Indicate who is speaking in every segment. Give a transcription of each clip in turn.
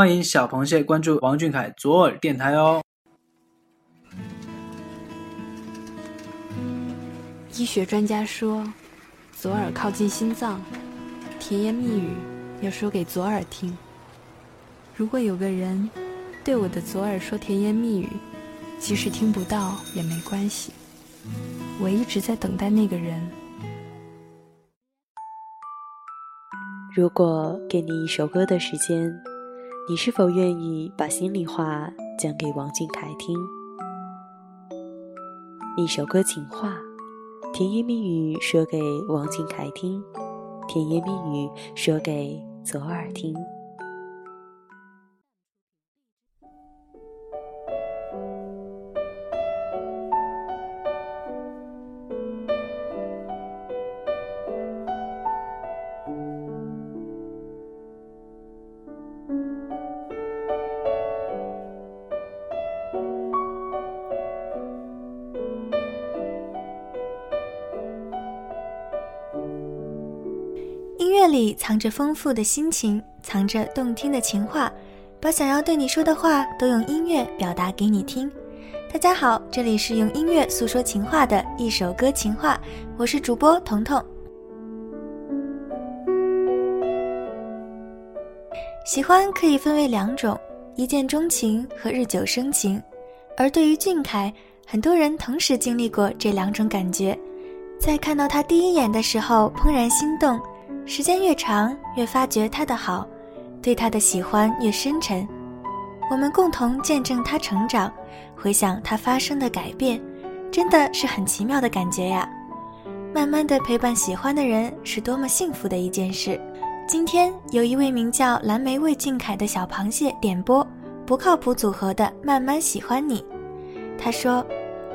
Speaker 1: 欢迎小螃蟹关注王俊凯左耳电台哦。
Speaker 2: 医学专家说，左耳靠近心脏，甜言蜜语要说给左耳听。如果有个人对我的左耳说甜言蜜语，即使听不到也没关系。我一直在等待那个人。
Speaker 3: 如果给你一首歌的时间，你是否愿意把心里话讲给王俊凯听？一首歌情话，甜言蜜语说给王俊凯听，甜言蜜语说给左耳听。
Speaker 4: 里藏着丰富的心情，藏着动听的情话，把想要对你说的话都用音乐表达给你听。大家好，这里是用音乐诉说情话的一首歌情话，我是主播彤彤。喜欢可以分为两种，一见钟情和日久生情。而对于俊凯，很多人同时经历过这两种感觉，在看到他第一眼的时候怦然心动。时间越长，越发觉他的好，对他的喜欢越深沉。我们共同见证他成长，回想他发生的改变，真的是很奇妙的感觉呀。慢慢的陪伴喜欢的人，是多么幸福的一件事。今天有一位名叫蓝莓味俊凯的小螃蟹点播不靠谱组合的《慢慢喜欢你》，他说，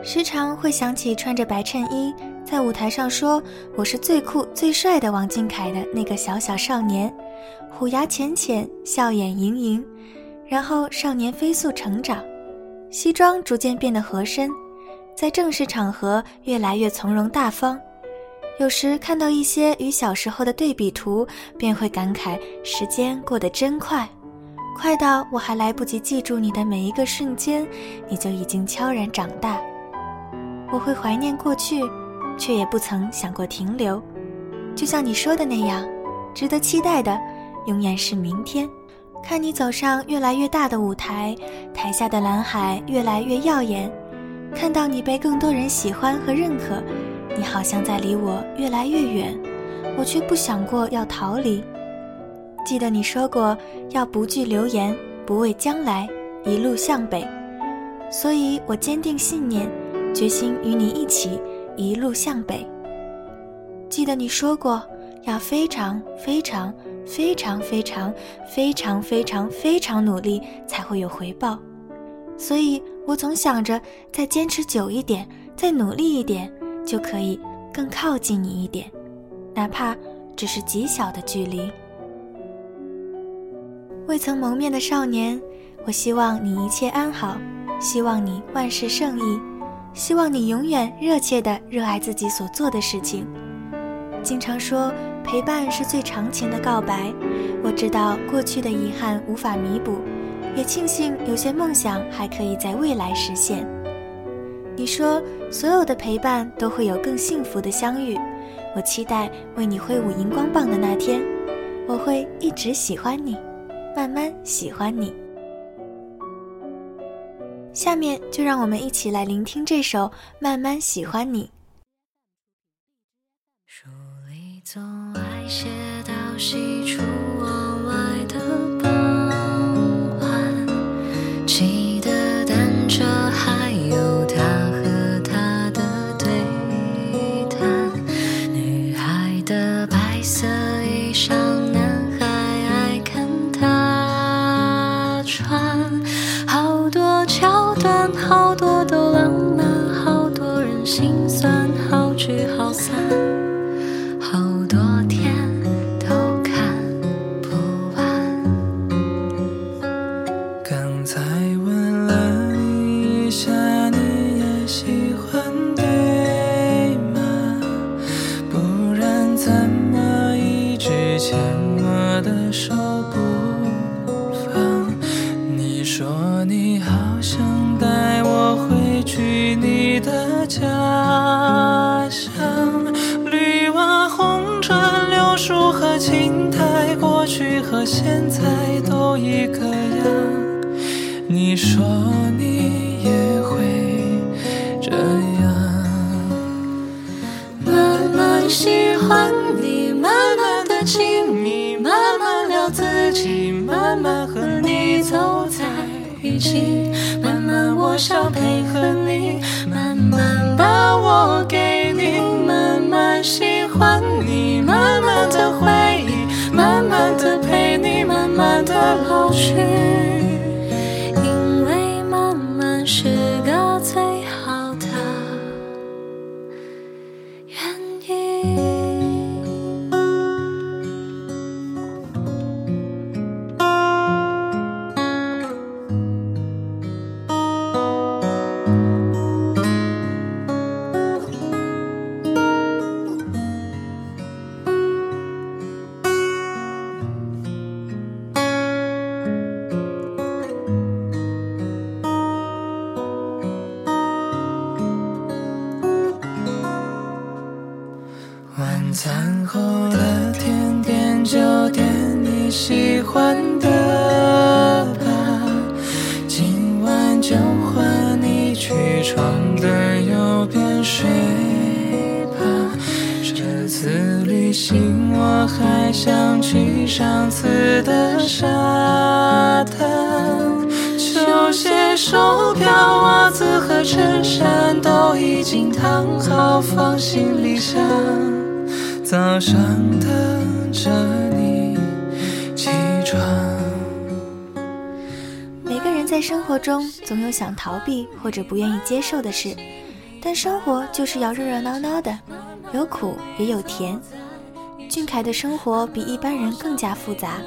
Speaker 4: 时常会想起穿着白衬衣。在舞台上说我是最酷最帅的王俊凯的那个小小少年，虎牙浅浅，笑眼盈盈，然后少年飞速成长，西装逐渐变得合身，在正式场合越来越从容大方。有时看到一些与小时候的对比图，便会感慨时间过得真快，快到我还来不及记住你的每一个瞬间，你就已经悄然长大。我会怀念过去。却也不曾想过停留，就像你说的那样，值得期待的永远是明天。看你走上越来越大的舞台，台下的蓝海越来越耀眼，看到你被更多人喜欢和认可，你好像在离我越来越远，我却不想过要逃离。记得你说过要不惧流言，不畏将来，一路向北，所以我坚定信念，决心与你一起。一路向北。记得你说过，要非常非常非常非常非常非常非常努力才会有回报，所以我总想着再坚持久一点，再努力一点，就可以更靠近你一点，哪怕只是极小的距离。未曾谋面的少年，我希望你一切安好，希望你万事胜意。希望你永远热切地热爱自己所做的事情。经常说陪伴是最长情的告白。我知道过去的遗憾无法弥补，也庆幸有些梦想还可以在未来实现。你说所有的陪伴都会有更幸福的相遇。我期待为你挥舞荧光棒的那天。我会一直喜欢你，慢慢喜欢你。下面就让我们一起来聆听这首《慢慢喜欢你》。
Speaker 5: 书里总爱写到喜出家乡。绿瓦红砖，柳树和青
Speaker 6: 苔，过去和现在都一个样。你说你也会这样，
Speaker 5: 慢慢喜欢你，慢慢的亲密，慢慢聊自己，慢慢和你走在一起，慢慢我想陪。去
Speaker 6: 去床的右边睡吧。这次旅行我还想去上次的沙滩，球鞋、手表、袜子和衬衫都已经烫好放行李箱。早上等着
Speaker 4: 在生活中总有想逃避或者不愿意接受的事，但生活就是要热热闹闹的，有苦也有甜。俊凯的生活比一般人更加复杂，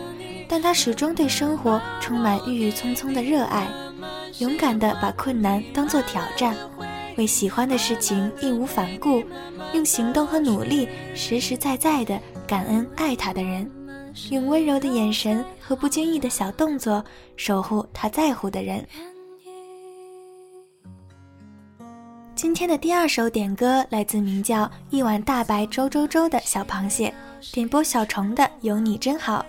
Speaker 4: 但他始终对生活充满郁郁葱葱的热爱，勇敢地把困难当作挑战，为喜欢的事情义无反顾，用行动和努力实实在在地感恩爱他的人。用温柔的眼神和不经意的小动作守护他在乎的人。今天的第二首点歌来自名叫“一碗大白粥粥粥”的小螃蟹，点播小虫的《有你真好》。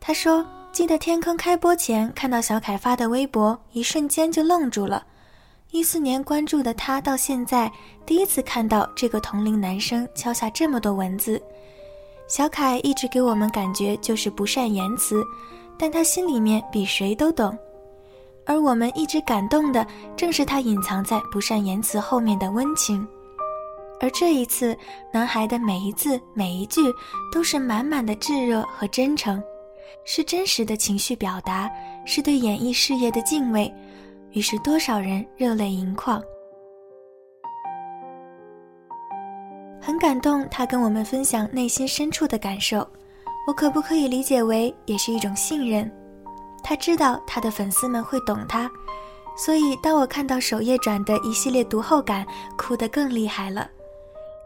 Speaker 4: 他说：“记得天坑开播前看到小凯发的微博，一瞬间就愣住了。一四年关注的他，到现在第一次看到这个同龄男生敲下这么多文字。小凯一直给我们感觉就是不善言辞，但他心里面比谁都懂。而我们一直感动的，正是他隐藏在不善言辞后面的温情。而这一次，男孩的每一字每一句都是满满的炙热和真诚，是真实的情绪表达，是对演艺事业的敬畏。于是，多少人热泪盈眶。很感动，他跟我们分享内心深处的感受，我可不可以理解为也是一种信任？他知道他的粉丝们会懂他，所以当我看到首页转的一系列读后感，哭得更厉害了。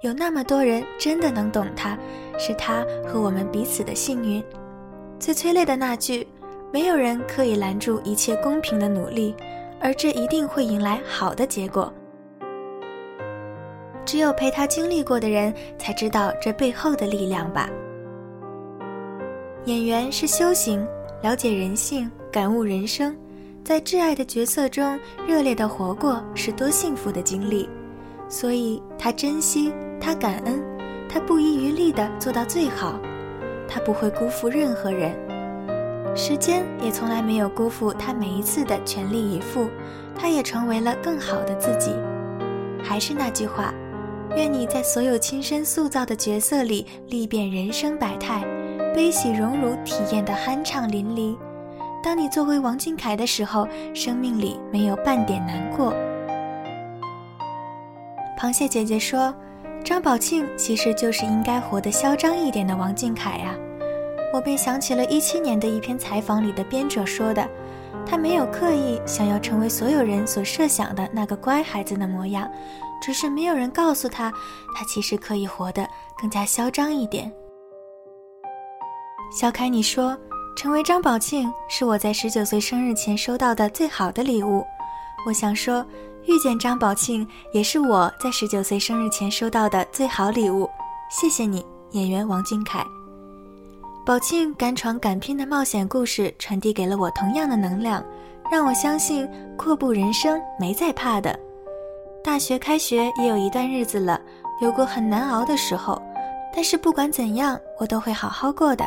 Speaker 4: 有那么多人真的能懂他，是他和我们彼此的幸运。最催泪的那句：“没有人可以拦住一切公平的努力，而这一定会迎来好的结果。”只有陪他经历过的人才知道这背后的力量吧。演员是修行，了解人性，感悟人生，在挚爱的角色中热烈的活过，是多幸福的经历。所以他珍惜，他感恩，他不遗余力地做到最好，他不会辜负任何人。时间也从来没有辜负他每一次的全力以赴，他也成为了更好的自己。还是那句话。愿你在所有亲身塑造的角色里历遍人生百态，悲喜荣辱体验得酣畅淋漓。当你作为王俊凯的时候，生命里没有半点难过。螃蟹姐姐说：“张宝庆其实就是应该活得嚣张一点的王俊凯呀。”我便想起了一七年的一篇采访里的编者说的：“他没有刻意想要成为所有人所设想的那个乖孩子的模样。”只是没有人告诉他，他其实可以活得更加嚣张一点。小凯，你说成为张宝庆是我在十九岁生日前收到的最好的礼物。我想说，遇见张宝庆也是我在十九岁生日前收到的最好礼物。谢谢你，演员王俊凯。宝庆敢闯敢拼的冒险故事传递给了我同样的能量，让我相信阔步人生没在怕的。大学开学也有一段日子了，有过很难熬的时候，但是不管怎样，我都会好好过的。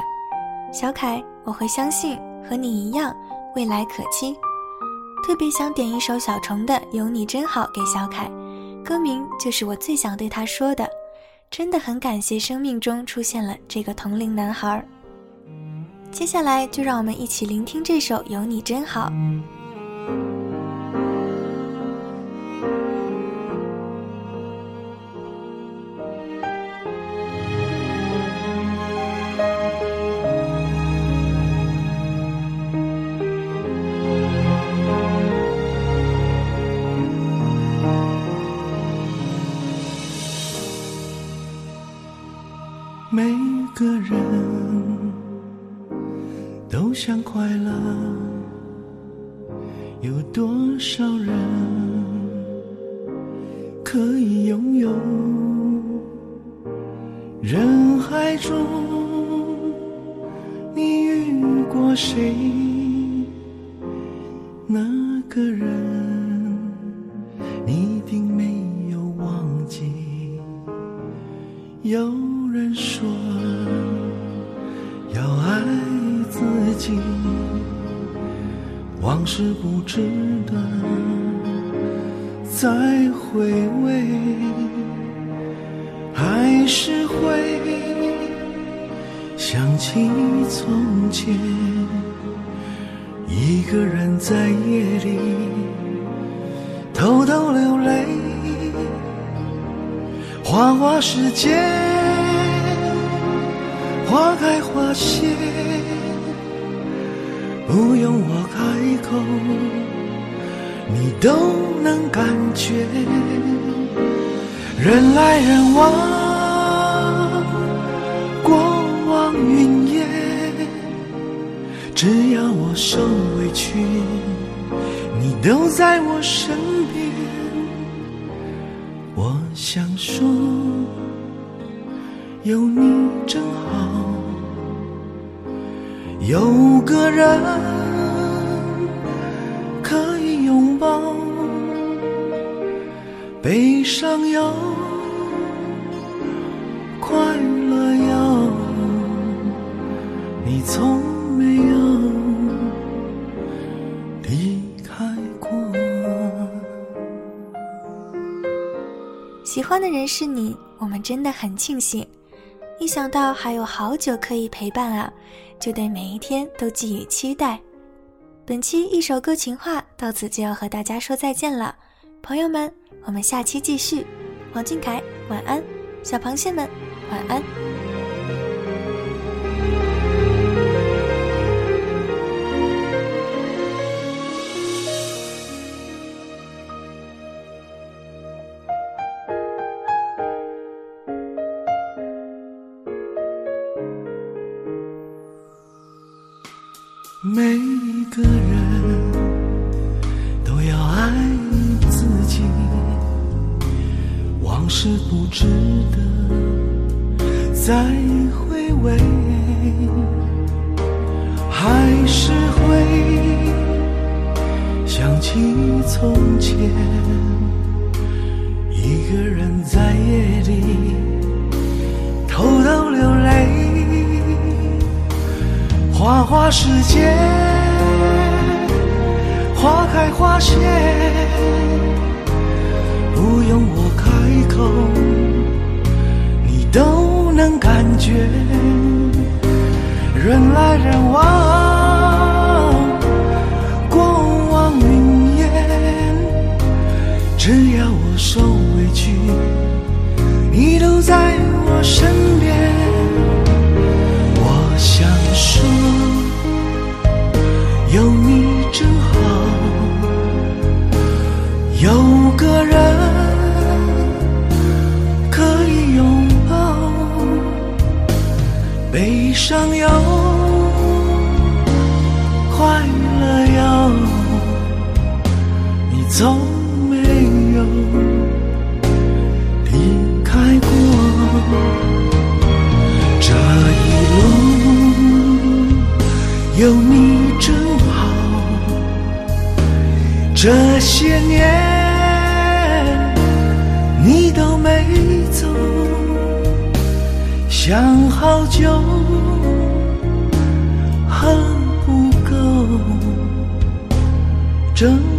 Speaker 4: 小凯，我会相信和你一样，未来可期。特别想点一首小虫的《有你真好》给小凯，歌名就是我最想对他说的。真的很感谢生命中出现了这个同龄男孩。接下来就让我们一起聆听这首《有你真好》。
Speaker 6: 每个人都想快乐，有多少人可以拥有？人海中，你遇过谁？那个人，你一定没有忘记。有人说要爱自己，往事不值得再回味，还是会想起从前，一个人在夜里偷偷流泪。花花世界，花开花谢，不用我开口，你都能感觉。人来人往，过往云烟，只要我受委屈，你都在我身边。我想说，有你真好，有个人可以拥抱，悲伤有，快乐有，你从没有离开过。
Speaker 4: 喜欢的人是你，我们真的很庆幸。一想到还有好久可以陪伴啊，就对每一天都寄予期待。本期一首歌情话到此就要和大家说再见了，朋友们，我们下期继续。王俊凯，晚安，小螃蟹们，晚安。
Speaker 6: 每一个人都要爱自己，往事不值得再回味，还是会想起从前，一个人在夜里花花世界，花开花谢，不用我开口，你都能感觉。人来人往，过往云烟，只要我受委屈，你都在我身边。有你真好。这些年你都没走，想好久恨不够，真。